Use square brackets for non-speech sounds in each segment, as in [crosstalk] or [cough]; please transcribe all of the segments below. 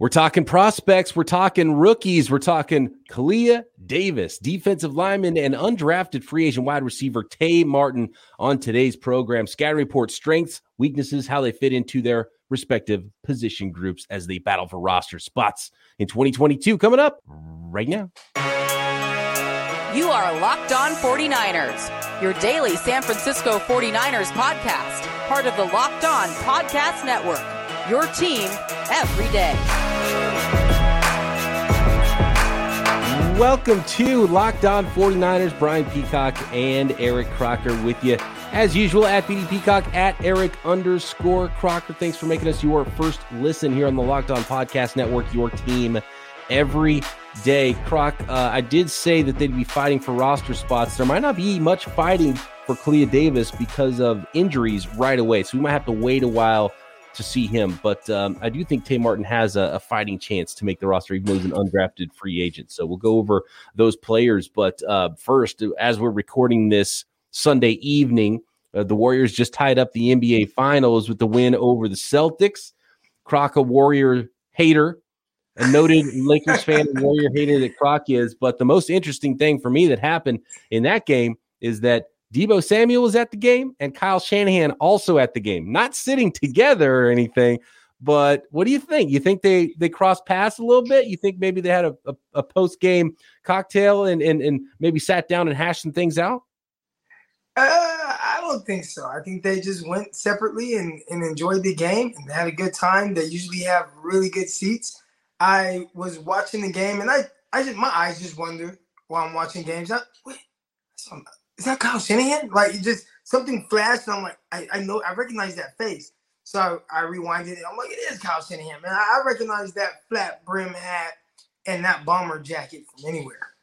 We're talking prospects. We're talking rookies. We're talking Kalia Davis, defensive lineman and undrafted free agent wide receiver Tay Martin on today's program. Scatter report strengths, weaknesses, how they fit into their respective position groups as they battle for roster spots in 2022. Coming up right now. You are Locked On 49ers, your daily San Francisco 49ers podcast, part of the Locked On Podcast Network. Your team every day. Welcome to Locked On 49ers. Brian Peacock and Eric Crocker with you. As usual, at BD Peacock, at Eric underscore Crocker. Thanks for making us your first listen here on the Locked On Podcast Network, your team every day. Croc, uh, I did say that they'd be fighting for roster spots. There might not be much fighting for Kalia Davis because of injuries right away. So we might have to wait a while to see him. But um, I do think Tay Martin has a, a, fighting chance to make the roster, even though he's an undrafted free agent. So we'll go over those players. But uh, first, as we're recording this Sunday evening, uh, the Warriors just tied up the NBA Finals with the win over the Celtics. Croc, a Warrior hater, a noted [laughs] Lakers fan and Warrior hater that Croc is. But the most interesting thing for me that happened in that game is that Deebo Samuel was at the game and Kyle Shanahan also at the game, not sitting together or anything. But what do you think? You think they they crossed paths a little bit? You think maybe they had a, a, a post game cocktail and, and and maybe sat down and hashed some things out? Uh, I don't think so. I think they just went separately and, and enjoyed the game and had a good time. They usually have really good seats. I was watching the game and I, I just my eyes just wander while I'm watching games. I, wait, is that Kyle Shanahan? Like, just something flashed, and I'm like, I, I know, I recognize that face. So I, I rewinded it. I'm like, it is Kyle Shanahan, man. I, I recognize that flat brim hat and that bomber jacket from anywhere.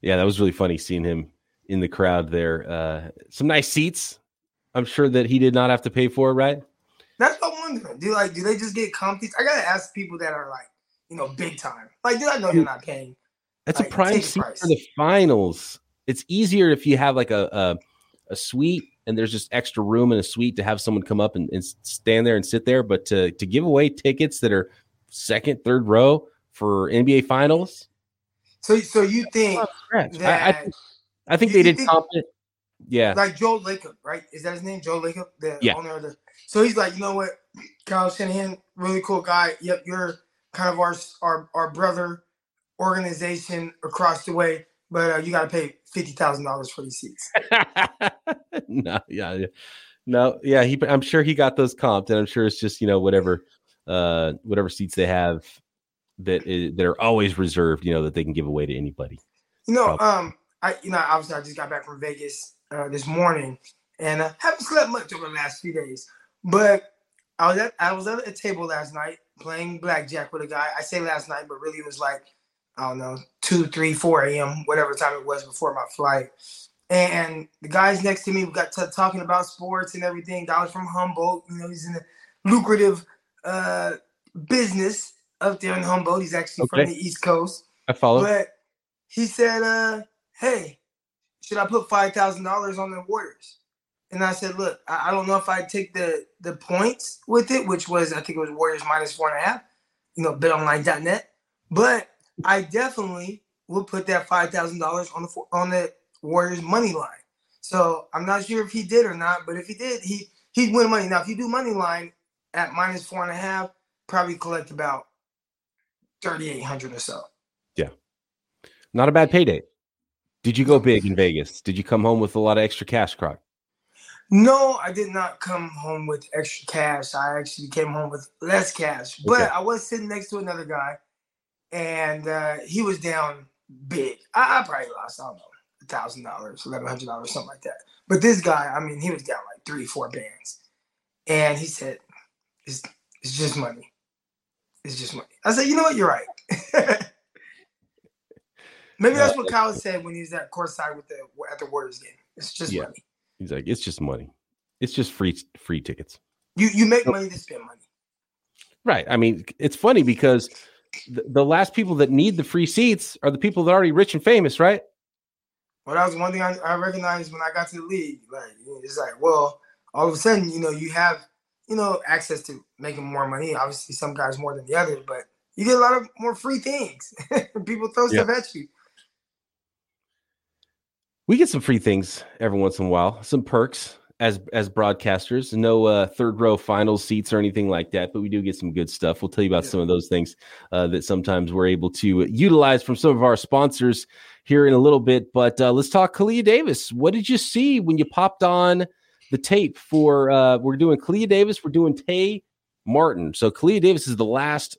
Yeah, that was really funny seeing him in the crowd there. Uh, some nice seats. I'm sure that he did not have to pay for, it, right? That's what I'm wondering. Do like, do they just get comfy? I gotta ask people that are like, you know, big time. Like, do I know you're not paying? That's like, a prime seat price. for the finals it's easier if you have like a, a, a suite and there's just extra room in a suite to have someone come up and, and stand there and sit there. But to to give away tickets that are second, third row for NBA finals. So so you think that I, I, I think they did think, competent. Yeah. Like Joe Lacob, right? Is that his name? Joe Lacob, the yeah. owner of the so he's like, you know what, Kyle Shanahan, really cool guy. Yep, you're kind of our our our brother organization across the way but uh, you got to pay fifty thousand dollars for these seats. [laughs] no, yeah, yeah, no, yeah. He, I'm sure he got those comped, and I'm sure it's just you know whatever, uh, whatever seats they have that is, that are always reserved, you know, that they can give away to anybody. You know, Probably. um, I you know obviously I just got back from Vegas uh, this morning, and uh, haven't slept much over the last few days, but. I was at I was at a table last night playing blackjack with a guy. I say last night, but really it was like I don't know, 2, 3, 4 a.m., whatever time it was before my flight. And the guys next to me, we got talking about sports and everything. Guy was from Humboldt. You know, he's in a lucrative uh, business up there in Humboldt. He's actually okay. from the East Coast. I follow. But he said, uh, hey, should I put $5,000 on the Warriors? And I said, look, I, I don't know if I take the the points with it, which was, I think it was Warriors minus four and a half, you know, betonline.net. But I definitely would put that five thousand dollars on the on the Warriors money line. So I'm not sure if he did or not, but if he did, he he'd win money. Now, if you do money line at minus four and a half, probably collect about thirty eight hundred or so. Yeah, not a bad payday. Did you go big in Vegas? Did you come home with a lot of extra cash, Croc? No, I did not come home with extra cash. I actually came home with less cash. But okay. I was sitting next to another guy and uh, he was down big. I, I probably lost, I don't know, a thousand dollars, eleven hundred dollars, something like that. But this guy, I mean, he was down like three, four bands, and he said, "It's it's just money. It's just money." I said, "You know what? You're right." [laughs] Maybe that's what Kyle said when he was at courtside with the at the Warriors game. It's just yeah. money. He's like, it's just money. It's just free free tickets. You you make money to spend money. Right. I mean, it's funny because the, the last people that need the free seats are the people that are already rich and famous, right? Well, that was one thing I, I recognized when I got to the league. Like it's like, well, all of a sudden, you know, you have you know, access to making more money. Obviously, some guys more than the others, but you get a lot of more free things. [laughs] People throw yeah. stuff at you. We get some free things every once in a while, some perks as as broadcasters. No uh, third row final seats or anything like that, but we do get some good stuff. We'll tell you about yeah. some of those things uh, that sometimes we're able to utilize from some of our sponsors here in a little bit. But uh, let's talk Kalia Davis. What did you see when you popped on the tape for? Uh, we're doing Kalia Davis. We're doing Tay Martin. So Kalia Davis is the last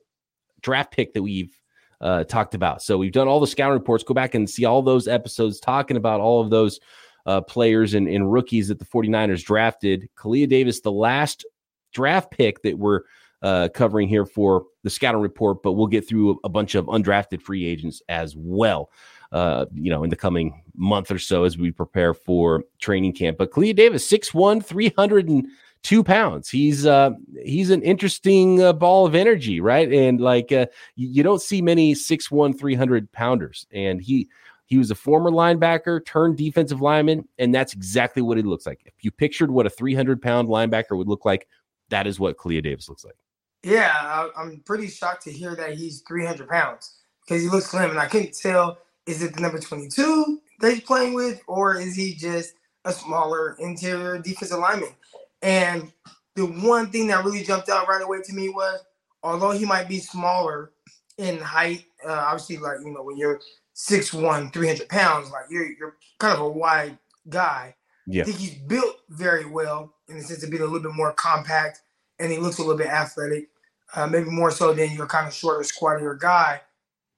draft pick that we've uh, talked about. So we've done all the scout reports. Go back and see all those episodes talking about all of those uh, players and, and, rookies that the 49ers drafted. Kalia Davis, the last draft pick that we're uh, covering here for the scouting report, but we'll get through a bunch of undrafted free agents as well. Uh, you know, in the coming month or so as we prepare for training camp. But Kalia Davis, 6'1, 302 pounds. He's uh he's an interesting uh, ball of energy, right? And like uh, you don't see many 6'1, 300 pounders. And he he was a former linebacker turned defensive lineman, and that's exactly what he looks like. If you pictured what a 300 pound linebacker would look like, that is what Kalia Davis looks like. Yeah, I, I'm pretty shocked to hear that he's 300 pounds because he looks slim, and I couldn't tell is it the number 22 that he's playing with, or is he just a smaller interior defensive lineman? And the one thing that really jumped out right away to me was, although he might be smaller in height, uh, obviously, like you know, when you're 6'1", 300 pounds, like you're you're kind of a wide guy. Yeah. I think he's built very well in the sense of being a little bit more compact, and he looks a little bit athletic, uh, maybe more so than your kind of shorter, squattier guy.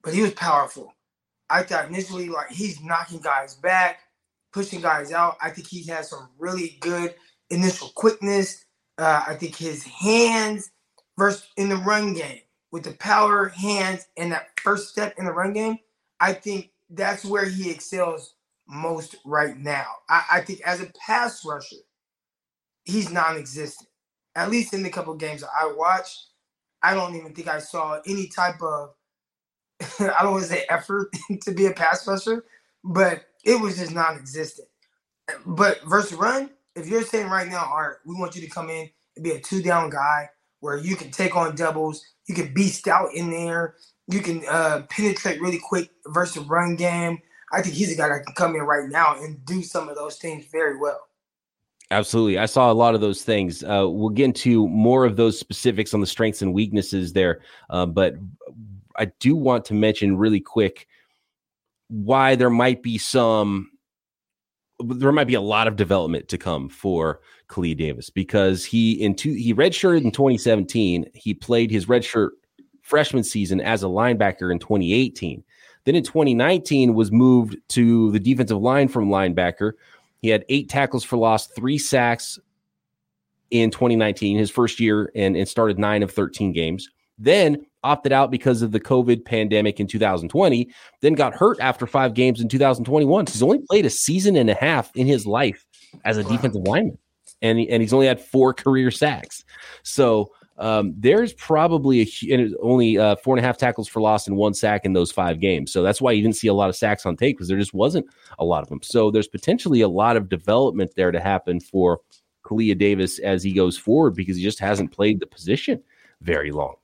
But he was powerful. I thought initially like he's knocking guys back, pushing guys out. I think he has some really good initial quickness. Uh, I think his hands versus in the run game with the power, hands, and that first step in the run game, I think that's where he excels most right now. I, I think as a pass rusher, he's non-existent. At least in the couple games I watched, I don't even think I saw any type of [laughs] I don't want to say effort [laughs] to be a pass rusher, but it was just non-existent. But versus run, if you're saying right now, Art, we want you to come in and be a two down guy where you can take on doubles, you can be stout in there, you can uh, penetrate really quick versus run game. I think he's a guy that can come in right now and do some of those things very well. Absolutely. I saw a lot of those things. Uh, we'll get into more of those specifics on the strengths and weaknesses there. Uh, but I do want to mention really quick why there might be some there might be a lot of development to come for Kalia Davis because he in two he redshirted in 2017. He played his redshirt freshman season as a linebacker in 2018. Then in 2019 was moved to the defensive line from linebacker. He had eight tackles for loss, three sacks in 2019, his first year, and, and started nine of 13 games. Then opted out because of the COVID pandemic in 2020, then got hurt after five games in 2021. He's only played a season and a half in his life as a wow. defensive lineman, and, he, and he's only had four career sacks. So um, there's probably a only uh, four and a half tackles for loss and one sack in those five games. So that's why you didn't see a lot of sacks on tape because there just wasn't a lot of them. So there's potentially a lot of development there to happen for Kalia Davis as he goes forward because he just hasn't played the position very long.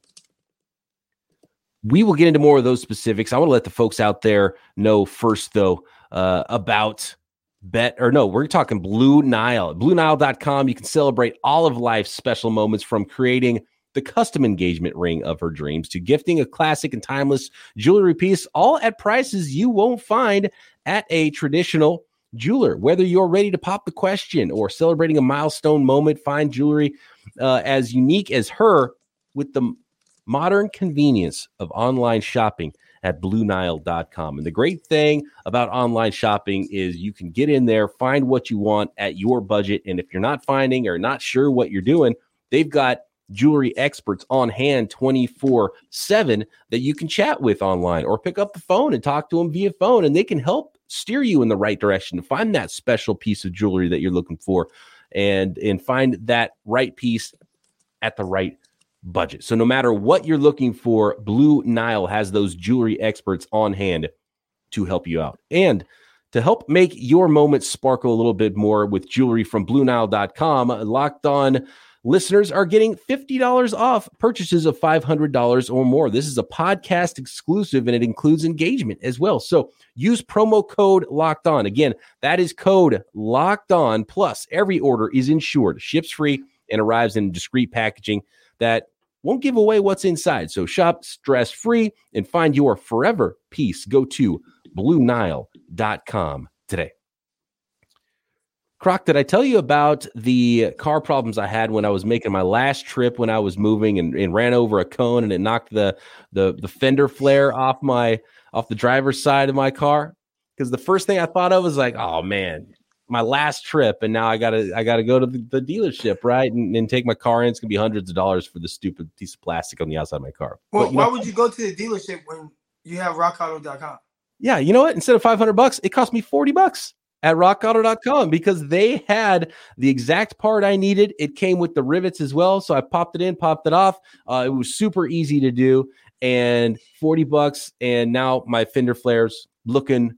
We will get into more of those specifics. I want to let the folks out there know first, though, uh, about bet or no, we're talking Blue Nile. BlueNile.com. You can celebrate all of life's special moments from creating the custom engagement ring of her dreams to gifting a classic and timeless jewelry piece, all at prices you won't find at a traditional jeweler. Whether you're ready to pop the question or celebrating a milestone moment, find jewelry uh, as unique as her with the modern convenience of online shopping at BlueNile.com. And the great thing about online shopping is you can get in there, find what you want at your budget. And if you're not finding or not sure what you're doing, they've got jewelry experts on hand 24 7 that you can chat with online or pick up the phone and talk to them via phone. And they can help steer you in the right direction to find that special piece of jewelry that you're looking for and and find that right piece at the right budget. So no matter what you're looking for, Blue Nile has those jewelry experts on hand to help you out. And to help make your moments sparkle a little bit more with jewelry from BlueNile.com, Locked On listeners are getting $50 off purchases of $500 or more. This is a podcast exclusive and it includes engagement as well. So use promo code locked on. Again, that is code locked on. Plus, every order is insured, ships free, and arrives in discreet packaging that won't give away what's inside. So shop stress free and find your forever peace. Go to BlueNile.com today. Croc, did I tell you about the car problems I had when I was making my last trip when I was moving and, and ran over a cone and it knocked the, the the fender flare off my off the driver's side of my car? Because the first thing I thought of was like, oh man, my last trip, and now I gotta I gotta go to the, the dealership, right, and, and, take my car in. It's gonna be hundreds of dollars for the stupid piece of plastic on the outside of my car. Well, but, why know, would you go to the dealership when you have RockAuto.com? Yeah, you know what? Instead of five hundred bucks, it cost me forty bucks at rockauto.com because they had the exact part I needed. It came with the rivets as well. So I popped it in, popped it off. Uh, it was super easy to do and 40 bucks. And now my fender flares looking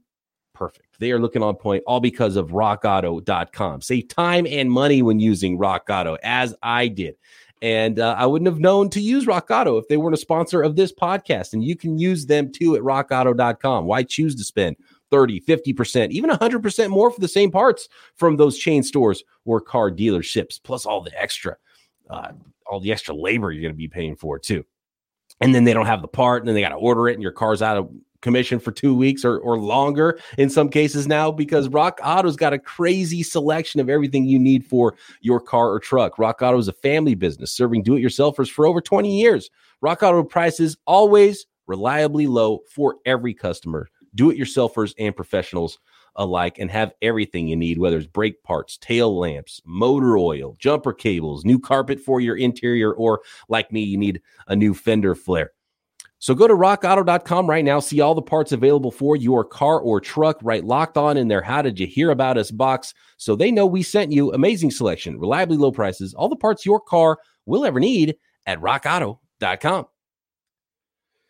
perfect. They are looking on point, all because of rockauto.com. Save time and money when using Rock Auto, as I did. And uh, I wouldn't have known to use Rock Auto if they weren't a sponsor of this podcast. And you can use them too at rockauto.com. Why choose to spend 30, 50%, even 100% more for the same parts from those chain stores or car dealerships, plus all the extra, uh, all the extra labor you're going to be paying for too. And then they don't have the part, and then they got to order it, and your car's out of commission for two weeks or, or longer in some cases now because Rock Auto's got a crazy selection of everything you need for your car or truck. Rock Auto is a family business serving do it yourselfers for over 20 years. Rock Auto prices always reliably low for every customer do it yourselfers and professionals alike and have everything you need, whether it's brake parts, tail lamps, motor oil, jumper cables, new carpet for your interior, or like me, you need a new fender flare. So go to rockauto.com right now, see all the parts available for your car or truck, right locked on in their How Did You Hear About Us box so they know we sent you amazing selection, reliably low prices, all the parts your car will ever need at rockauto.com.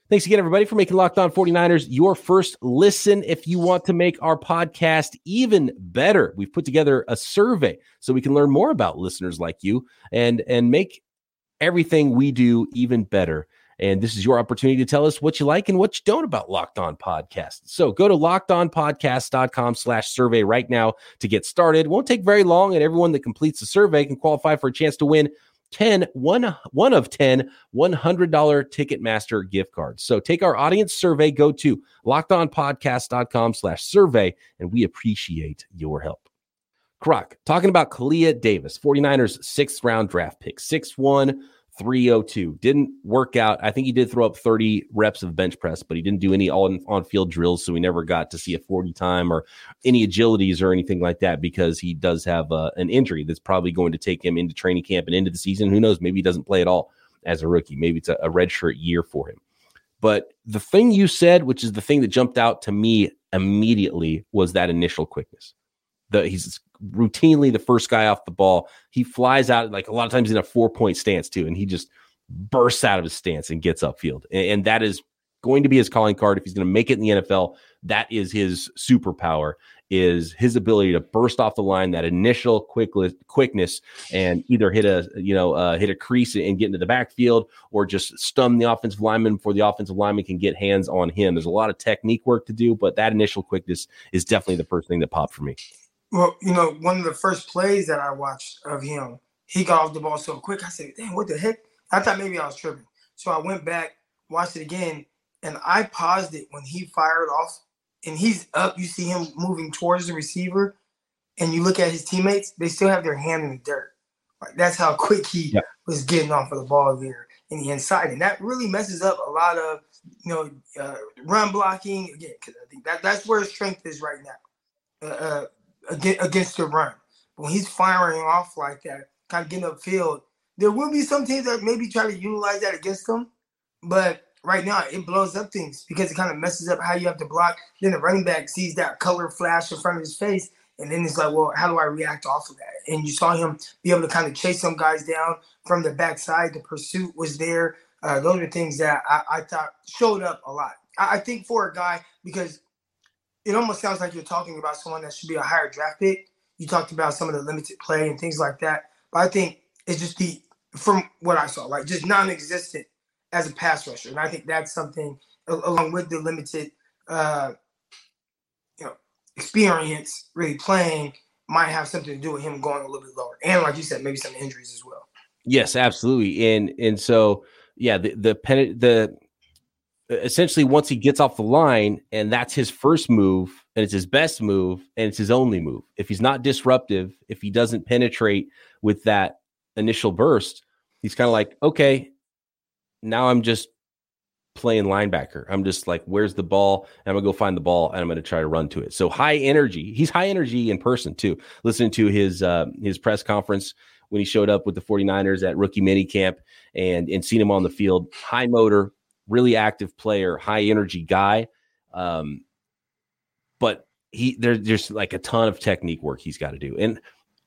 Thanks again, everybody, for making Locked On 49ers your first listen. If you want to make our podcast even better, we've put together a survey so we can learn more about listeners like you and, and make everything we do even better. And this is your opportunity to tell us what you like and what you don't about Locked On Podcast. So go to lockedonpodcast.com slash survey right now to get started. It won't take very long, and everyone that completes the survey can qualify for a chance to win 10 one, one of 10 $100 Ticketmaster gift cards. So take our audience survey, go to lockedonpodcast.com slash survey, and we appreciate your help. Croc, talking about Kalia Davis, 49ers sixth round draft pick, 6'1, 302. Didn't work out. I think he did throw up 30 reps of bench press, but he didn't do any on, on field drills. So we never got to see a 40 time or any agilities or anything like that because he does have uh, an injury that's probably going to take him into training camp and into the season. Who knows? Maybe he doesn't play at all as a rookie. Maybe it's a, a redshirt year for him. But the thing you said, which is the thing that jumped out to me immediately, was that initial quickness. The, he's routinely the first guy off the ball. He flies out like a lot of times in a four point stance too, and he just bursts out of his stance and gets upfield. And, and that is going to be his calling card if he's going to make it in the NFL. That is his superpower is his ability to burst off the line, that initial quick quickness, and either hit a you know uh, hit a crease and get into the backfield, or just stun the offensive lineman before the offensive lineman can get hands on him. There's a lot of technique work to do, but that initial quickness is definitely the first thing that popped for me. Well, you know, one of the first plays that I watched of him, he got off the ball so quick. I said, "Damn, what the heck?" I thought maybe I was tripping. So I went back, watched it again, and I paused it when he fired off. And he's up. You see him moving towards the receiver, and you look at his teammates; they still have their hand in the dirt. Like that's how [laughs] quick he yeah. was getting off of the ball there in the inside, and that really messes up a lot of you know uh, run blocking again. Because I think that that's where his strength is right now. Uh, uh against the run. When he's firing off like that, kind of getting upfield, there will be some teams that maybe try to utilize that against them. But right now, it blows up things because it kind of messes up how you have to block. Then the running back sees that color flash in front of his face, and then it's like, well, how do I react off of that? And you saw him be able to kind of chase some guys down from the backside. The pursuit was there. Uh, those are things that I, I, thought showed up a lot. I, I think for a guy, because it almost sounds like you're talking about someone that should be a higher draft pick. You talked about some of the limited play and things like that, but I think it's just the from what I saw, like just non-existent as a pass rusher, and I think that's something along with the limited, uh, you know, experience really playing might have something to do with him going a little bit lower, and like you said, maybe some injuries as well. Yes, absolutely, and and so yeah, the the pen, the essentially once he gets off the line and that's his first move and it's his best move and it's his only move. If he's not disruptive, if he doesn't penetrate with that initial burst, he's kind of like, okay, now I'm just playing linebacker. I'm just like, where's the ball? And I'm gonna go find the ball and I'm gonna try to run to it. So high energy. He's high energy in person too. Listening to his uh, his press conference when he showed up with the 49ers at rookie mini camp and and seen him on the field. High motor, really active player, high energy guy. Um, but he there, there's like a ton of technique work he's got to do. And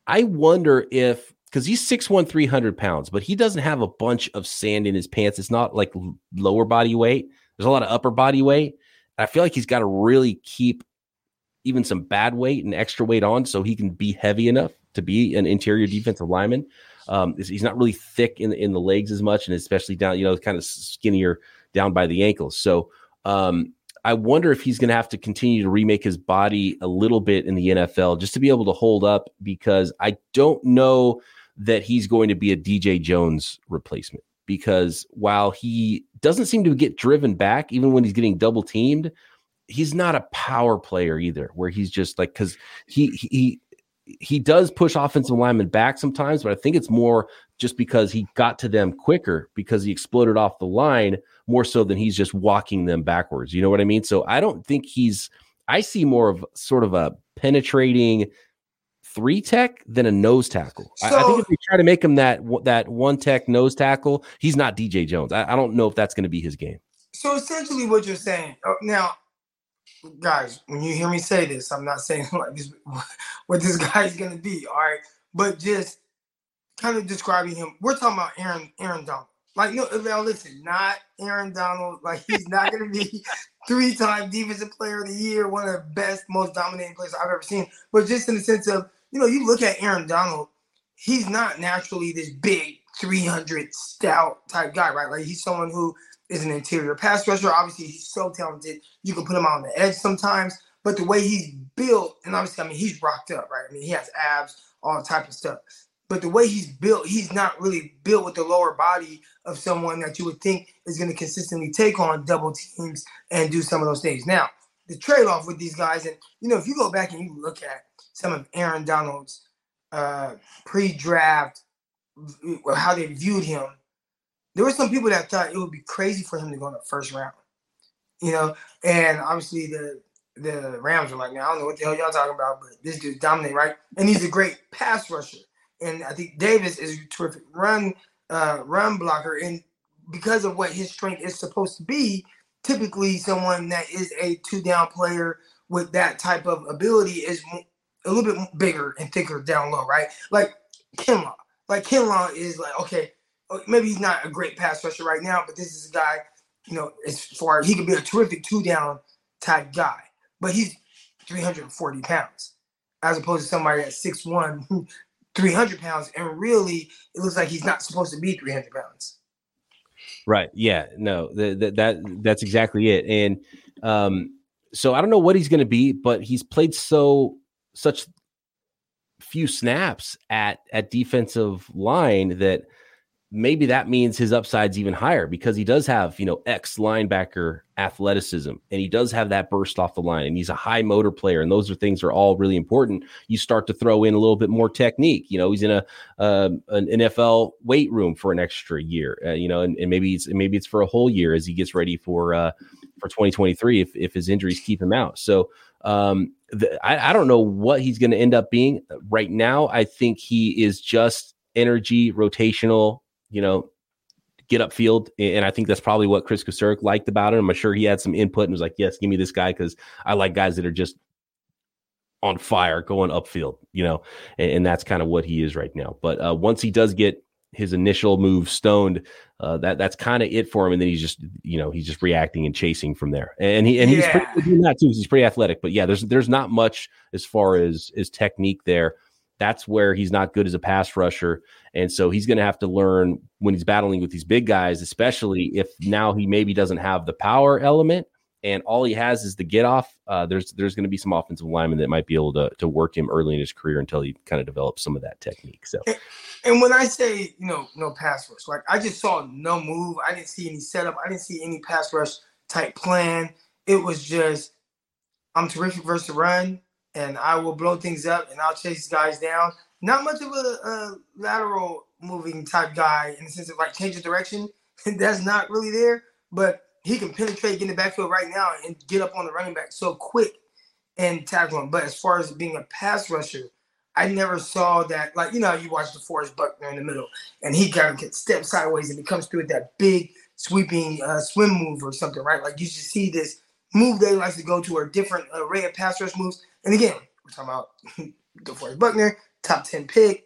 I wonder if because he's 6'1, 300 pounds, but he doesn't have a bunch of sand in his pants. It's not like lower body weight, there's a lot of upper body weight. I feel like he's got to really keep even some bad weight and extra weight on so he can be heavy enough to be an interior defensive lineman. Um, he's not really thick in in the legs as much, and especially down, you know, kind of skinnier down by the ankles. So um, I wonder if he's going to have to continue to remake his body a little bit in the NFL just to be able to hold up because I don't know that he's going to be a DJ Jones replacement. Because while he doesn't seem to get driven back, even when he's getting double teamed, he's not a power player either, where he's just like, because he, he, he does push offensive linemen back sometimes, but I think it's more just because he got to them quicker because he exploded off the line more so than he's just walking them backwards. You know what I mean? So I don't think he's, I see more of sort of a penetrating three tech than a nose tackle. So, I, I, think if we try to make him that that one tech nose tackle, he's not DJ Jones. I, I don't know if that's going to be his game. So essentially, what you're saying uh, now, guys, when you hear me say this, I'm not saying [laughs] like this, what this guy's to be. All right, but just kind of describing him. We're talking about Aaron Aaron Donald. Like no, now listen, not Aaron Donald. Like he's not to be [laughs] three-time Defensive Player of the Year, one of the best, most dominating players I've ever seen. But just in the sense of, you know, you look at Aaron Donald, he's not naturally this big 300 stout type guy, right? Like he's someone who is an interior pass rusher. Obviously, he's so talented. You can put him on the edge sometimes. But the way he's built, and obviously, I mean, he's rocked up, right? I mean, he has abs, all type of stuff. But the way he's built, he's not really built with the lower body of someone that you would think is going to consistently take on double teams and do some of those things. Now, the trade off with these guys, and you know, if you go back and you look at some of Aaron Donald's uh, pre draft, how they viewed him, there were some people that thought it would be crazy for him to go in the first round. You know, and obviously the the Rams were like, man, I don't know what the hell y'all talking about, but this dude's dominant, right? And he's a great pass rusher and I think Davis is a terrific run uh, run blocker. And because of what his strength is supposed to be, typically someone that is a two down player with that type of ability is a little bit bigger and thicker down low, right? Like Kinlaw. Like Kinlaw is like, okay, maybe he's not a great pass rusher right now, but this is a guy, you know, as far he could be a terrific two down type guy, but he's 340 pounds as opposed to somebody at 6'1 who [laughs] 300 pounds, and really, it looks like he's not supposed to be 300 pounds. Right. Yeah. No. That that that's exactly it. And um, so I don't know what he's going to be, but he's played so such few snaps at at defensive line that maybe that means his upside's even higher because he does have, you know, ex linebacker athleticism and he does have that burst off the line and he's a high motor player and those are things that are all really important. You start to throw in a little bit more technique. You know, he's in a uh, an NFL weight room for an extra year, uh, you know, and, and, maybe it's maybe it's for a whole year as he gets ready for uh for 2023 if if his injuries keep him out. So um the, I, I don't know what he's going to end up being right now. I think he is just energy rotational you know, get upfield. And I think that's probably what Chris Kocurek liked about him. I'm sure he had some input and was like, yes, give me this guy because I like guys that are just on fire going upfield, you know, and, and that's kind of what he is right now. But uh, once he does get his initial move stoned, uh, that that's kind of it for him. And then he's just, you know, he's just reacting and chasing from there. And he and yeah. he's pretty too. He's pretty athletic. But yeah, there's there's not much as far as as technique there that's where he's not good as a pass rusher. And so he's going to have to learn when he's battling with these big guys, especially if now he maybe doesn't have the power element and all he has is the get off. Uh, there's there's going to be some offensive linemen that might be able to to work him early in his career until he kind of develops some of that technique. So, and, when I say you know no pass rush, like I just saw no move. I didn't see any setup. I didn't see any pass rush type plan. It was just I'm terrific versus the run, and I will blow things up and I'll chase guys down. Not much of a, a lateral moving type guy in the sense of like change of direction. [laughs] That's not really there, but he can penetrate, get in the backfield right now, and get up on the running back so quick and tackle him. But as far as being a pass rusher, I never saw that. Like you know, you watch DeForest Buckner in the middle, and he kind of gets step sideways and he comes through with that big sweeping uh, swim move or something, right? Like you just see this move they likes to go to a different array of pass rush moves. And again, we're talking about [laughs] DeForest Buckner, top ten pick.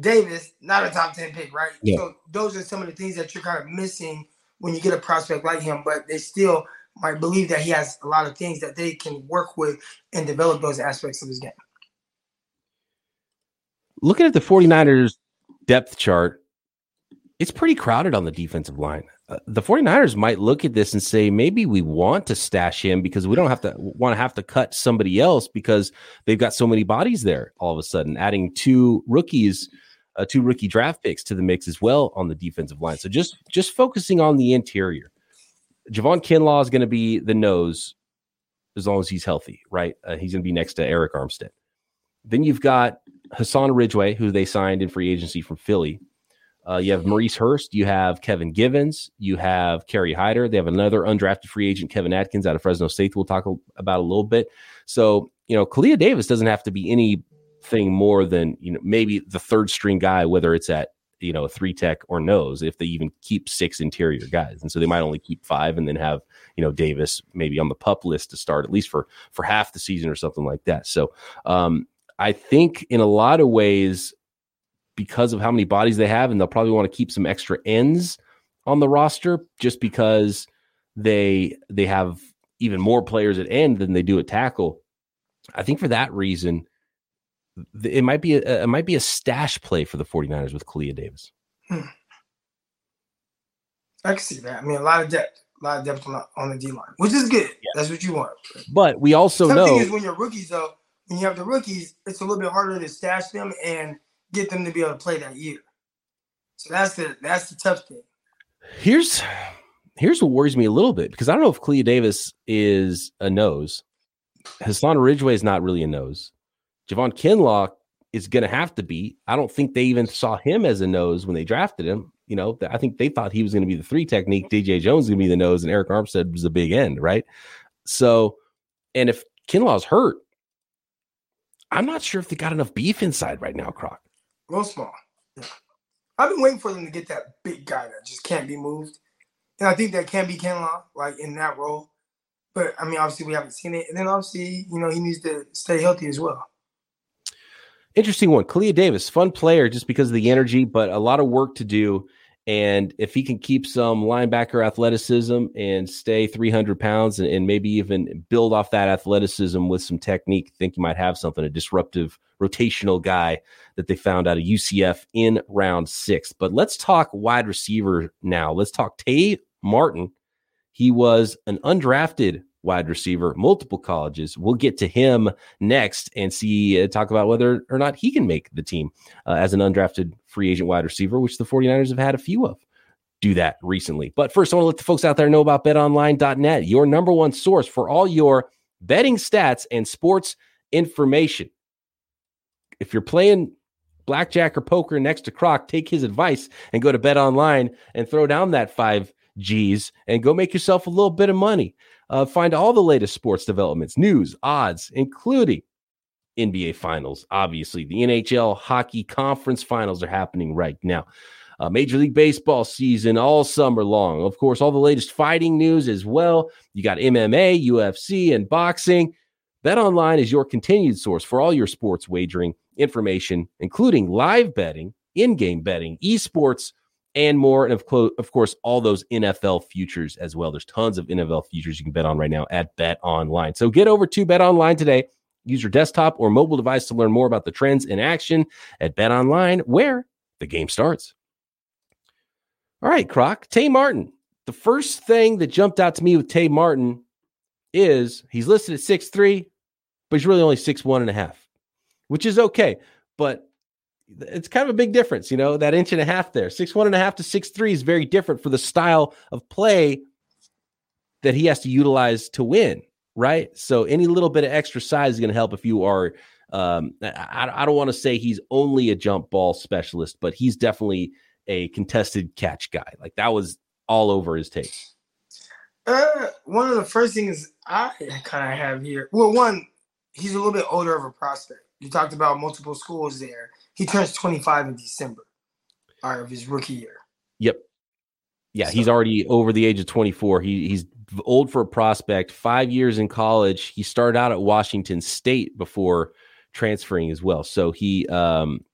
Davis, not a top ten pick, right? Yeah. So those are some of the things that you're kind of missing when you get a prospect like him, but they still might believe that he has a lot of things that they can work with and develop those aspects of his game. Looking at the 49ers depth chart, it's pretty crowded on the defensive line. Uh, the 49ers might look at this and say maybe we want to stash him because we don't have to want to have to cut somebody else because they've got so many bodies there all of a sudden adding two rookies uh, two rookie draft picks to the mix as well on the defensive line. So just just focusing on the interior. Javon Kinlaw is going to be the nose as long as he's healthy, right? Uh, he's going to be next to Arik Armstead. Then you've got Hassan Ridgeway, who they signed in free agency from Philly. Uh, you have Maurice Hurst. You have Kevin Givens. You have Kerry Hyder. They have another undrafted free agent, Kevin Atkins, out of Fresno State. We'll talk about a little bit. So, you know, Kalia Davis doesn't have to be anything more than you know maybe the third string guy, whether it's at you know three tech or nose, if they even keep six interior guys, and so they might only keep five, and then have you know Davis maybe on the pup list to start at least for for half the season or something like that. So um, I think in a lot of ways, because of how many bodies they have, and they'll probably want to keep some extra ends on the roster just because they they have even more players at end than they do at tackle. I think for that reason, it might be a, it might be a stash play for the 49ers with Kalia Davis. Hmm. I can see that. I mean, a lot of depth, a lot of depth on the, on the D line, which is good. Yeah. That's what you want. But we also Something know is when you're rookies, though, when you have the rookies, it's a little bit harder to stash them and get them to be able to play that year. So that's the that's the tough thing. Here's here's what worries me a little bit because I don't know if Kalia Davis is a nose. Hassan Ridgeway is not really a nose. Javon Kinlaw is going to have to be. I don't think they even saw him as a nose when they drafted him. You know, I think they thought he was going to be the three technique. DJ Jones going to be the nose, and Arik Armstead was the big end, right? So, and if Kinlaw's hurt, I'm not sure if they got enough beef inside right now, Croc. Real small. Yeah. I've been waiting for them to get that big guy that just can't be moved. And I think that can be Kinlaw, like in that role. But I mean, obviously, we haven't seen it. And then obviously, you know, he needs to stay healthy as well interesting one. Kalia Davis, fun player just because of the energy, but a lot of work to do. And if he can keep some linebacker athleticism and stay 300 pounds and, and, maybe even build off that athleticism with some technique, think you might have something, a disruptive rotational guy that they found out of UCF in round six. But let's talk wide receiver now. Let's talk Tay Martin. He was an undrafted wide receiver, multiple colleges. We'll get to him next and see, uh, talk about whether or not he can make the team uh, as an undrafted free agent wide receiver, which the 49ers have had a few of do that recently. But first, I want to let the folks out there know about betonline.net, your number one source for all your betting stats and sports information. If you're playing blackjack or poker next to Croc, take his advice and go to BetOnline and throw down that five G's and go make yourself a little bit of money. Uh, find all the latest sports developments, news, odds, including NBA finals. Obviously, the NHL hockey conference finals are happening right now. Uh, Major League Baseball season all summer long. Of course, all the latest fighting news as well. You got MMA, UFC, and boxing. Bet Online is your continued source for all your sports wagering information, including live betting, in game betting, esports, and more. And of, co- of course, all those NFL futures as well. There's tons of NFL futures you can bet on right now at Bet Online. So get over to Bet Online today. Use your desktop or mobile device to learn more about the trends in action at Bet Online, where the game starts. All right, Croc, Tay Martin. The first thing that jumped out to me with Tay Martin is he's listed at six three, but he's really only six one and a half, which is okay. But it's kind of a big difference, you know, that inch and a half there. Six one and a half to six three is very different for the style of play that he has to utilize to win, right? So any little bit of extra size is going to help if you are. Um, I, I don't want to say he's only a jump ball specialist, but he's definitely a contested catch guy. Like that was all over his tape. Uh, one of the first things I kind of have here. Well, one, he's a little bit older of a prospect. You talked about multiple schools there. He turns 25 in December right, of his rookie year. Yep. Yeah, so. he's already over the age of 24. He he's old for a prospect. Five years in college. He started out at Washington State before transferring as well. So he, um,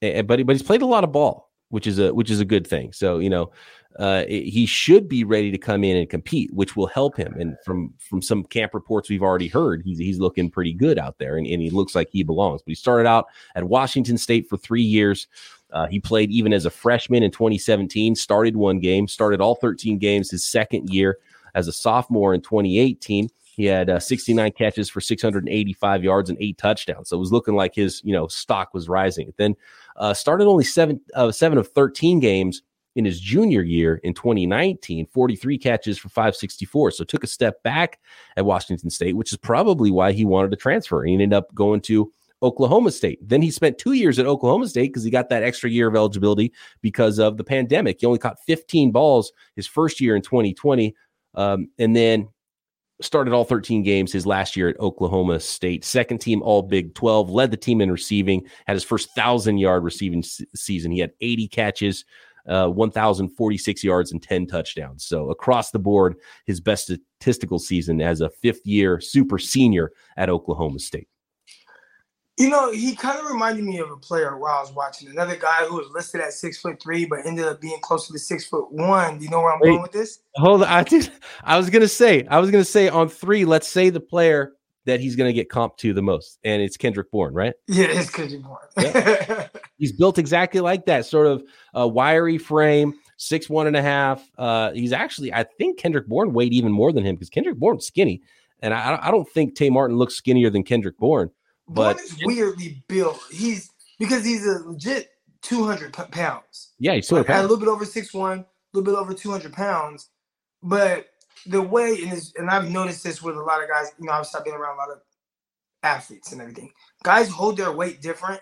but but he's played a lot of ball, which is a which is a good thing. So you know, uh, he should be ready to come in and compete, which will help him. And from from some camp reports we've already heard, he's he's looking pretty good out there, and, and he looks like he belongs. But he started out at Washington State for three years. Uh, he played even as a freshman in 2017. Started one game, started all 13 games his second year as a sophomore in 2018. He had uh, 69 catches for 685 yards and eight touchdowns. So it was looking like his you know stock was rising. Then uh, started only seven uh, seven of 13 games in his junior year in 2019, 43 catches for 564. So took a step back at Washington State, which is probably why he wanted to transfer. He ended up going to Oklahoma State. Then he spent two years at Oklahoma State because he got that extra year of eligibility because of the pandemic. He only caught 15 balls his first year in 2020. Um, and then started all 13 games his last year at Oklahoma State. Second team All Big 12, led the team in receiving, had his first 1,000 yard receiving season. He had 80 catches, uh, 1,046 yards and 10 touchdowns. So across the board, his best statistical season as a fifth year super senior at Oklahoma State. You know, he kind of reminded me of a player while I was watching. Another guy who was listed at six foot three, but ended up being closer to six foot one. Do you know where I'm Wait, going with this? Hold on. I, just, I was gonna say, I was gonna say on three, let's say the player that he's gonna get comp to the most, and it's Kendrick Bourne, right? Yeah, it's Kendrick Bourne. yeah. [laughs] He's built exactly like that, sort of a wiry frame, six one and a half. Uh, he's actually, I think Kendrick Bourne weighed even more than him because Kendrick Bourne's skinny, and I, I don't think Tay Martin looks skinnier than Kendrick Bourne. But Bourne is weirdly built. He's because he's a legit two hundred pounds. Yeah, he's hundred pounds. A little bit over six one, a little bit over two hundred pounds, but the way and, and I've noticed this with a lot of guys. You know, I've been around a lot of athletes and everything. Guys hold their weight different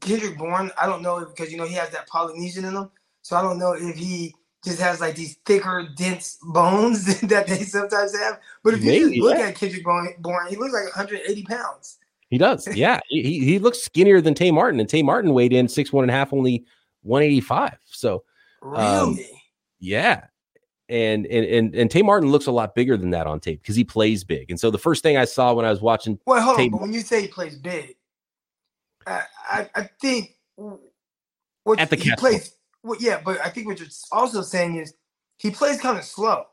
Kendrick Bourne, I don't know because you know he has that Polynesian in him. So I don't know if he just has like these thicker, dense bones [laughs] that they sometimes have. But if Maybe, you just look yeah. at Kendrick Bourne, he looks like 180 pounds. He does. Yeah. he, he looks skinnier than Tay Martin, and Tay Martin weighed in six one and a half, only 185. So um, really? yeah. And, and and and Tay Martin looks a lot bigger than that on tape because he plays big. And so the first thing I saw when I was watching, well, hold Tay, on, but when you say he plays big, I, I, think what at the he plays. Well, yeah, but I think what you're also saying is he plays kind of slow.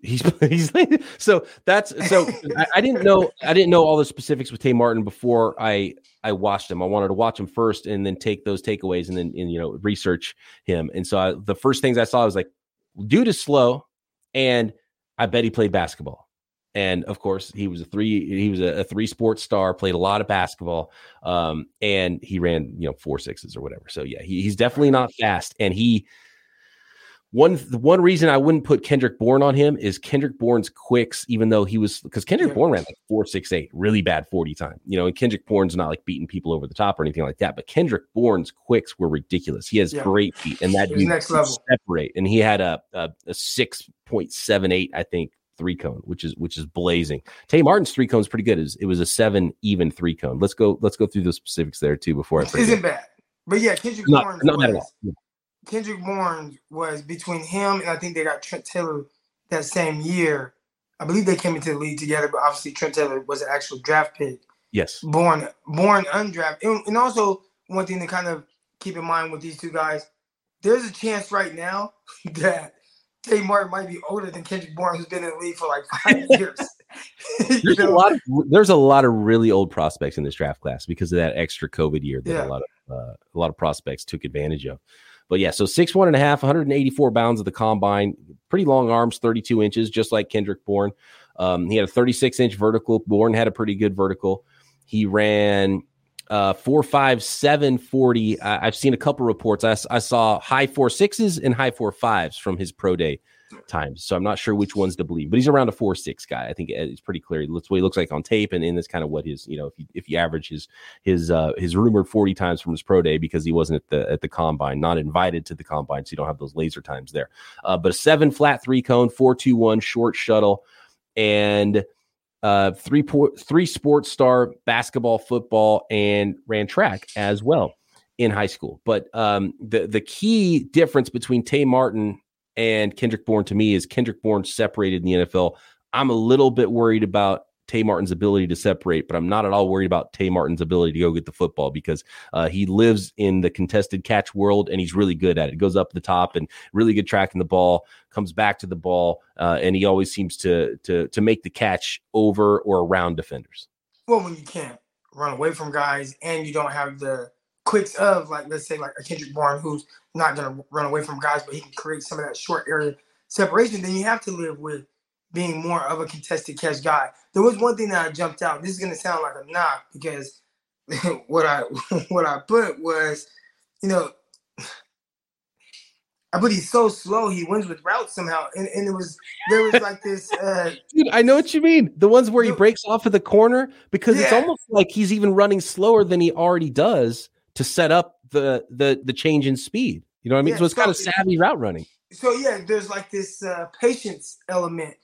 He's [laughs] he's so that's so I, I, didn't know I didn't know all the specifics with Tay Martin before I I watched him. I wanted to watch him first and then take those takeaways and then and, you know research him. And so I, the first things I saw was like, dude is slow, and I bet he played basketball and of course he was a three he was a, a three sports star played a lot of basketball um, and he ran you know four sixes or whatever so yeah he, he's definitely not fast and he one one reason I wouldn't put Kendrick Bourne on him is Kendrick Bourne's quicks, even though he was because Kendrick yeah. Bourne ran like four six eight, really bad forty time. You know, and Kendrick Bourne's not like beating people over the top or anything like that. But Kendrick Bourne's quicks were ridiculous. He has yeah. great feet, and that next level separate. And he had a a, a six point seven eight, I think, three cone, which is which is blazing. Tay Martin's three cone is pretty good. It was, it was a seven even three cone. Let's go let's go through the specifics there too before I [laughs] forget. Isn't bad, but yeah, Kendrick not, Bourne not was, yeah. Kendrick Bourne was between him and I think they got Trent Taylor that same year. I believe they came into the league together, but obviously Trent Taylor was an actual draft pick. Yes, Bourne Bourne undrafted, and, also one thing to kind of keep in mind with these two guys, there's a chance right now [laughs] that Tay Martin might be older than Kendrick Bourne, who's been in the league for like five [laughs] years. [laughs] there's know? a lot of there's a lot of really old prospects in this draft class because of that extra COVID year that yeah. a lot of uh, a lot of prospects took advantage of. But yeah, so six one and a half, 184 pounds of the combine, pretty long arms, 32 inches, just like Kendrick Bourne. Um, he had a 36 inch vertical. Bourne had a pretty good vertical. He ran uh, four five seven forty. I, have seen a couple reports. I, I saw high four sixes and high four fives from his pro day times. So I'm not sure which ones to believe, but he's around a four six guy. I think it's pretty clear. That's what he looks like on tape, and, and that's kind of what his you know if you if you average his his uh, his rumored 40 times from his pro day because he wasn't at the at the combine, not invited to the combine, so you don't have those laser times there. Uh, but a seven flat three cone, four two one short shuttle, and uh, three po- three sports star basketball, football, and ran track as well in high school. But um, the the key difference between Tay Martin and Kendrick Bourne to me is Kendrick Bourne separated in the NFL. I'm a little bit worried about Tay Martin's ability to separate, but I'm not at all worried about Tay Martin's ability to go get the football because uh, he lives in the contested catch world and he's really good at it. Goes up the top and really good tracking the ball, comes back to the ball, uh, and he always seems to to to make the catch over or around defenders. Well, when you can't run away from guys and you don't have the quicks of like let's say like a Kendrick Bourne who's not going to run away from guys, but he can create some of that short area separation. Then you have to live with being more of a contested catch guy. There was one thing that I jumped out. This is going to sound like a knock because [laughs] what I [laughs] what I put was, you know, I put he's so slow. He wins with routes somehow, and, and it was there was like this. [laughs] Uh, Dude, I know what you mean. The ones where he breaks off of the corner because yeah. it's almost like he's even running slower than he already does to set up the the the change in speed. You know what I mean? Yeah, so it's so kind of savvy route running. So yeah, there's like this uh, patience element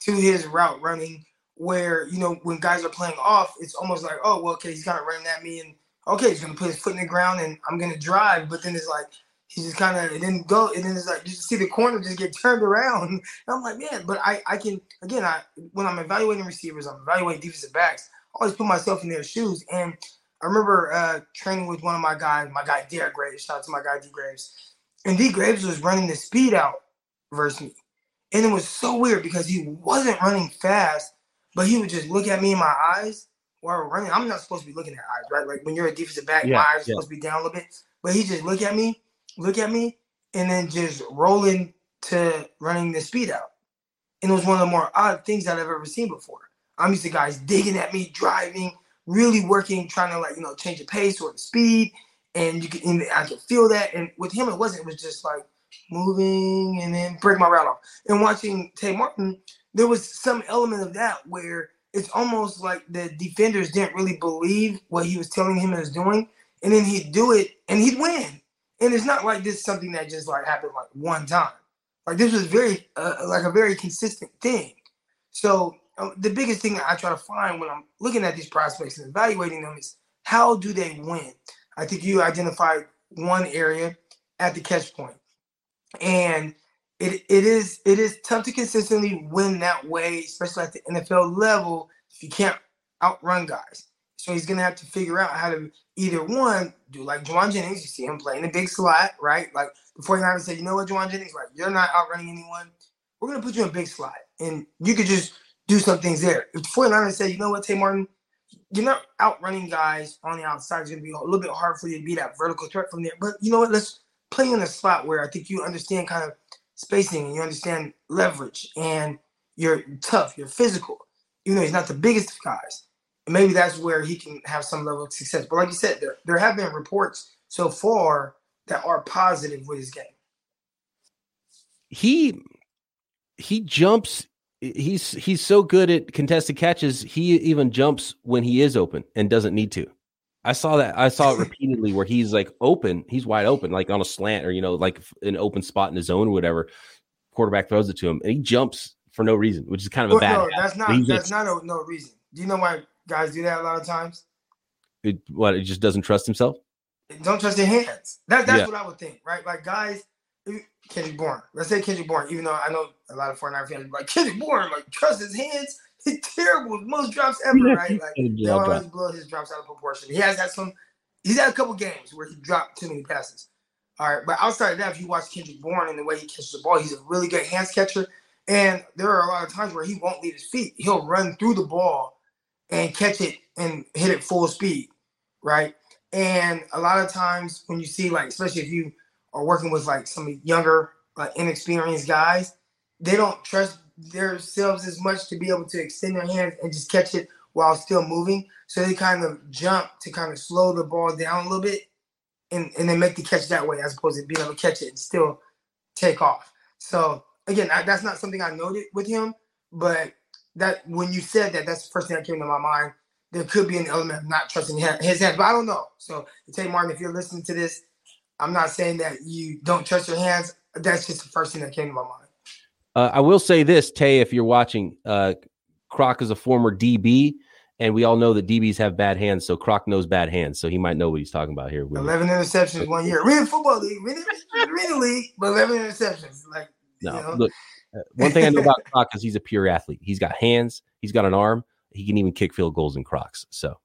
to his route running where you know when guys are playing off, it's almost like oh well okay he's kind of running at me and okay he's gonna put his foot in the ground and I'm gonna drive, but then it's like he just kind of it didn't go and then it's like you just see the corner just get turned around. And [laughs] I'm like man, but I I can again I when I'm evaluating receivers, I'm evaluating defensive backs. I always put myself in their shoes and I remember uh, training with one of my guys, my guy Derek Graves. Shout out to my guy D Graves. And D Graves was running the speed out versus me. And it was so weird because he wasn't running fast, but he would just look at me in my eyes while we're running. I'm not supposed to be looking at eyes, right? Like when you're a defensive back, yeah, my eyes yeah. supposed to be down a little bit. But he just look at me, look at me, and then just rolling to running the speed out. And it was one of the more odd things that I've ever seen before. I'm used to guys digging at me, driving, really working, trying to like you know change the pace or the speed, and you can I can feel that. And with him, it wasn't. It was just like moving and then break my route off. And watching Tay Martin, there was some element of that where it's almost like the defenders didn't really believe what he was telling him he was doing, and then he'd do it and he'd win. And it's not like this something that just like happened like one time. Like this was very uh, like a very consistent thing. So Uh, the biggest thing I try to find when I'm looking at these prospects and evaluating them is how do they win? I think you identified one area at the catch point. And it, it is it is tough to consistently win that way, especially at the NFL level, if you can't outrun guys. So he's gonna have to figure out how to either one, do like Jauan Jennings, you see him playing the big slot, right? Like the 49ers said, you know what, Jauan Jennings, like you're not outrunning anyone. We're gonna put you in a big slot. And you could just do some things there. If the 49ers say, you know what, Tay Martin, you're not outrunning guys on the outside. It's going to be a little bit hard for you to be that vertical threat from there. But you know what? Let's play in a spot where I think you understand kind of spacing and you understand leverage and you're tough, you're physical, You know, he's not the biggest of guys. And maybe that's where he can have some level of success. But like you said, there, there have been reports so far that are positive with his game. He he jumps he's he's so good at contested catches. He even jumps when he is open and doesn't need to. I saw that. I saw it [laughs] repeatedly where he's like open, he's wide open, like on a slant or you know, like an open spot in the zone or whatever. Quarterback throws it to him, and he jumps for no reason, which is kind of a bad. No, that's not. That's not a, no reason. Do you know why guys do that a lot of times? It, what? It just doesn't trust himself. Don't trust your hands. That, that's yeah. what I would think, right? Like guys, Kendrick Bourne. Let's say Kendrick Bourne, even though I know a lot of 49 fans like Kendrick Bourne, like trust his hands. [laughs] He's terrible. Most drops ever, right? Like they always blow his drops out of proportion. He has had some. He's had a couple games where he dropped too many passes. All right, but outside of that, if you watch Kendrick Bourne and the way he catches the ball, he's a really good hands catcher. And there are a lot of times where he won't leave his feet. He'll run through the ball and catch it and hit it full speed, right? And a lot of times when you see like, especially if you are working with like some younger, like inexperienced guys, they don't trust themselves as much to be able to extend their hands and just catch it while still moving. So they kind of jump to kind of slow the ball down a little bit and, and then make the catch that way as opposed to being able to catch it and still take off. So again, I, that's not something I noted with him, but that when you said that, that's the first thing that came to my mind. There could be an element of not trusting his hands, but I don't know. So, Tay Martin, if you're listening to this, I'm not saying that you don't trust your hands. That's just the first thing that came to my mind. Uh, I will say this, Tay, if you're watching, uh, Croc is a former DB, and we all know that DBs have bad hands. So Croc knows bad hands, so he might know what he's talking about here. Eleven interceptions one year. We're in football league, we're in the league, but eleven interceptions. Like no, you know? look. Uh, one thing I know about Croc is he's a pure athlete. He's got hands. He's got an arm. He can even kick field goals in Crocs. So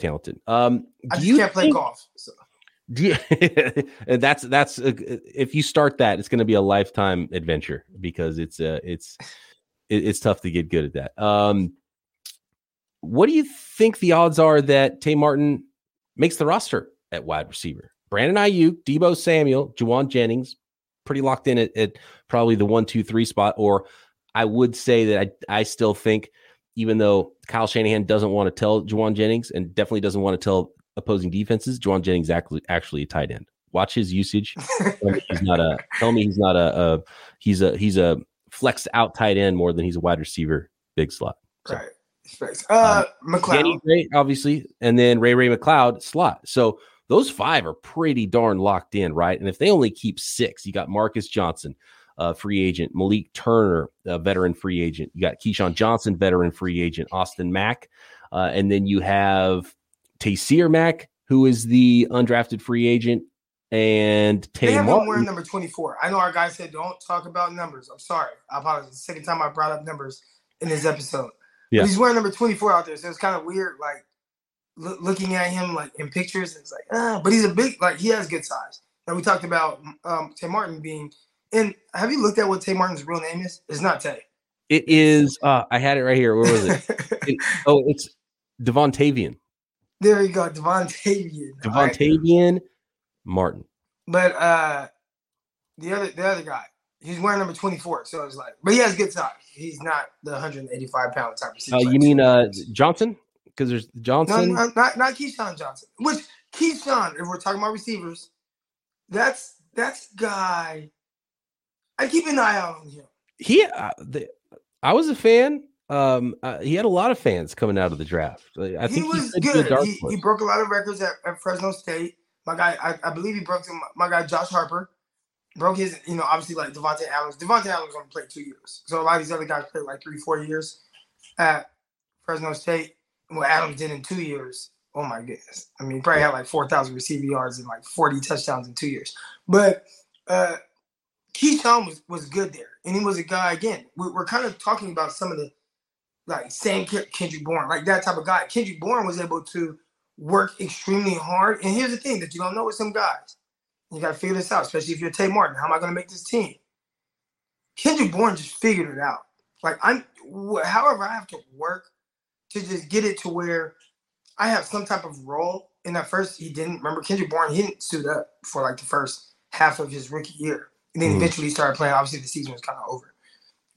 talented. Um, I just can't play golf. So. You, [laughs] that's that's uh, if you start that, it's going to be a lifetime adventure because it's uh, it's it's tough to get good at that. Um, what do you think the odds are that Tay Martin makes the roster at wide receiver? Brandon Aiyuk, Deebo Samuel, Jauan Jennings, pretty locked in at, at, probably the one, two, three spot. Or I would say that I, I still think, even though Kyle Shanahan doesn't want to tell Jauan Jennings and definitely doesn't want to tell opposing defenses, Jauan Jennings actually actually a tight end. Watch his usage. [laughs] he's not a. Tell me he's not a, a. He's a. He's a flexed out tight end more than he's a wide receiver, big slot. So. Right. Uh, um, McCloud. Obviously, and then Ray Ray McCloud slot. So those five are pretty darn locked in, right? And if they only keep six, you got Marcus Johnson, uh, free agent, Malik Turner, veteran free agent. You got KeeSean Johnson, veteran free agent, Austin Mack, uh, and then you have Taysir Mack, who is the undrafted free agent, and Tay they have Martin. wearing number 24. I know our guy said don't talk about numbers. I'm sorry. I apologize. The second time I brought up numbers in this episode. Yeah. But he's wearing number 24 out there. So it's kind of weird, like looking at him like in pictures. It's like, ah, but he's a big, like he has good size. And we talked about um, Tay Martin being, and have you looked at what Tay Martin's real name is? It's not Tay. It is, uh, I had it right here. Where was it? [laughs] it oh, it's Devontavian. There you go, Devontavian. Devontavian right. Martin. But uh the other the other guy, he's wearing number 24. So it's like, but he has good size. He's not the 185 pound type of. Uh, you mean uh Johnson? Because there's Johnson. No, no, not not KeeSean Johnson. Which KeeSean, if we're talking about receivers, that's that's guy. I keep an eye out on him. He, uh, the, I was a fan. Um, uh, he had a lot of fans coming out of the draft. I think he was good. He, he, broke a lot of records at, at Fresno State. My guy, I, I believe he broke some. My guy Josh Harper broke his. You know, obviously like Davante Adams. Davante Adams only played two years, so a lot of these other guys played like three, four years at Fresno State. What Adams did in two years, oh my goodness! I mean, he probably had like four thousand receiving yards and like forty touchdowns in two years. But uh KeeSean was was good there, and he was a guy again. We're, we're kind of talking about some of the like same Kendrick Bourne, like that type of guy. Kendrick Bourne was able to work extremely hard. And here's the thing that you don't know with some guys. You got to figure this out, especially if you're Tay Martin. How am I going to make this team? Kendrick Bourne just figured it out. Like I'm, however, I have to work to just get it to where I have some type of role. In that first, he didn't remember Kendrick Bourne. He didn't suit up for like the first half of his rookie year, and then mm-hmm. eventually he started playing. Obviously, the season was kind of over,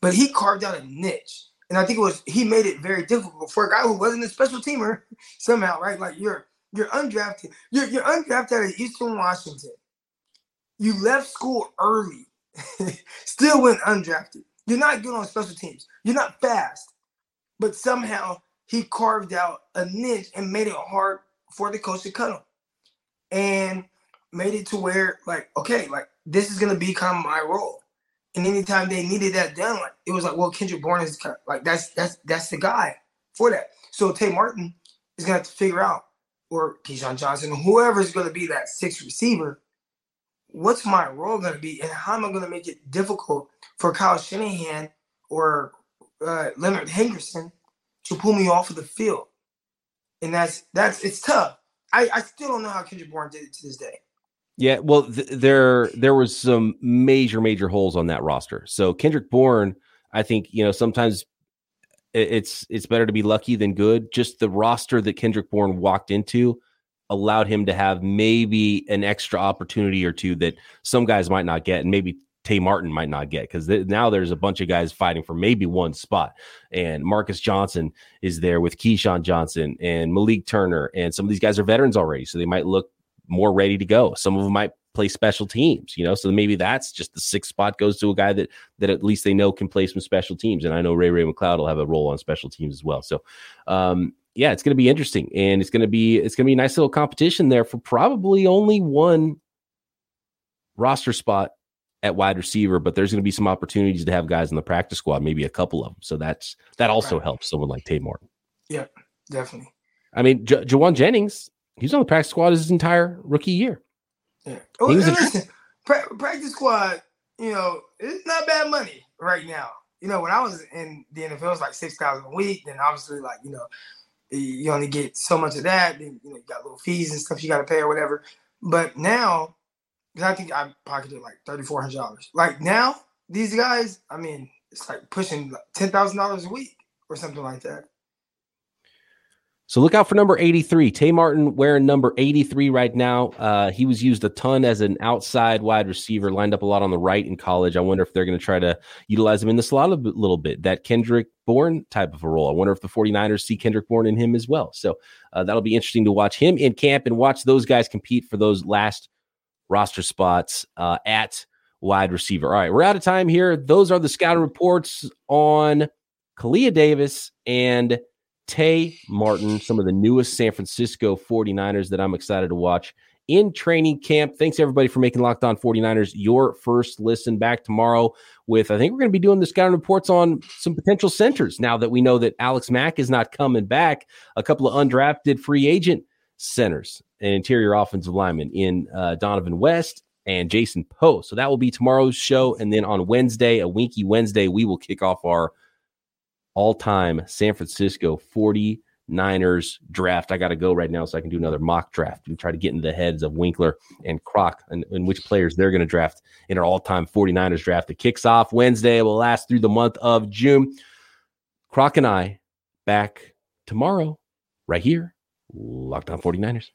but he carved out a niche and I think it was he made it very difficult for a guy who wasn't a special teamer somehow, right? Like you're you're undrafted, you're you're undrafted out of Eastern Washington. You left school early, [laughs] still went undrafted. You're not good on special teams. You're not fast, but somehow he carved out a niche and made it hard for the coach to cut him, and made it to where like okay, like this is gonna become my role. And anytime they needed that done, like it was like, well, Kendrick Bourne is like that's that's that's the guy for that. So Tay Martin is gonna have to figure out, or KeeSean Johnson, whoever is gonna be that sixth receiver, what's my role gonna be, and how am I gonna make it difficult for Kyle Shanahan or uh, Leonard Hankerson to pull me off of the field? And that's that's it's tough. I, I still don't know how Kendrick Bourne did it to this day. Yeah, well, th- there there was some major major holes on that roster. So Kendrick Bourne, I think you know sometimes it's it's better to be lucky than good. Just the roster that Kendrick Bourne walked into allowed him to have maybe an extra opportunity or two that some guys might not get, and maybe Tay Martin might not get because th- now there's a bunch of guys fighting for maybe one spot. And Marcus Johnson is there with KeeSean Johnson and Malik Turner. And some of these guys are veterans already. So they might look more ready to go. Some of them might play special teams, you know. So maybe that's just the sixth spot goes to a guy that that at least they know can play some special teams. And I know Ray Ray McCloud will have a role on special teams as well. So um, yeah, it's going to be interesting, and it's going to be it's going to be a nice little competition there for probably only one roster spot at wide receiver, but there's going to be some opportunities to have guys in the practice squad, maybe a couple of them. So that's that also right. helps someone like Tay Martin. Yeah, definitely. I mean, J- Jauan Jennings, he's on the practice squad his entire rookie year. Yeah. Oh, listen, pra- practice squad, you know, it's not bad money right now. You know, when I was in the NFL, it was like six thousand a week. Then obviously, like you know, you only get so much of that. Then you know, you got little fees and stuff you got to pay or whatever. But now because I think I pocketed like thirty four hundred dollars. Like now, these guys, I mean, it's like pushing ten thousand dollars a week or something like that. So look out for number 83. Tay Martin wearing number 83 right now. Uh, he was used a ton as an outside wide receiver, lined up a lot on the right in college. I wonder if they're going to try to utilize him in the slot a little bit, that Kendrick Bourne type of a role. I wonder if the 49ers see Kendrick Bourne in him as well. So uh, that'll be interesting to watch him in camp and watch those guys compete for those last roster spots uh, at wide receiver. All right, we're out of time here. Those are the scouting reports on Kalia Davis and Tay Martin, some of the newest San Francisco 49ers that I'm excited to watch in training camp. Thanks everybody for making Locked On 49ers your first listen back tomorrow with I think we're going to be doing the scouting reports on some potential centers now that we know that Alex Mack is not coming back, a couple of undrafted free agent centers and interior offensive linemen in uh, Dohnovan West and Jason Poe. So that will be tomorrow's show. And then on Wednesday, a Winky Wednesday, we will kick off our all time San Francisco 49ers draft. I got to go right now so I can do another mock draft and try to get into the heads of Winkler and Croc and, and which players they're going to draft in our all time 49ers draft. It kicks off Wednesday. It will last through the month of June. Croc and I back tomorrow right here Locked On 49ers.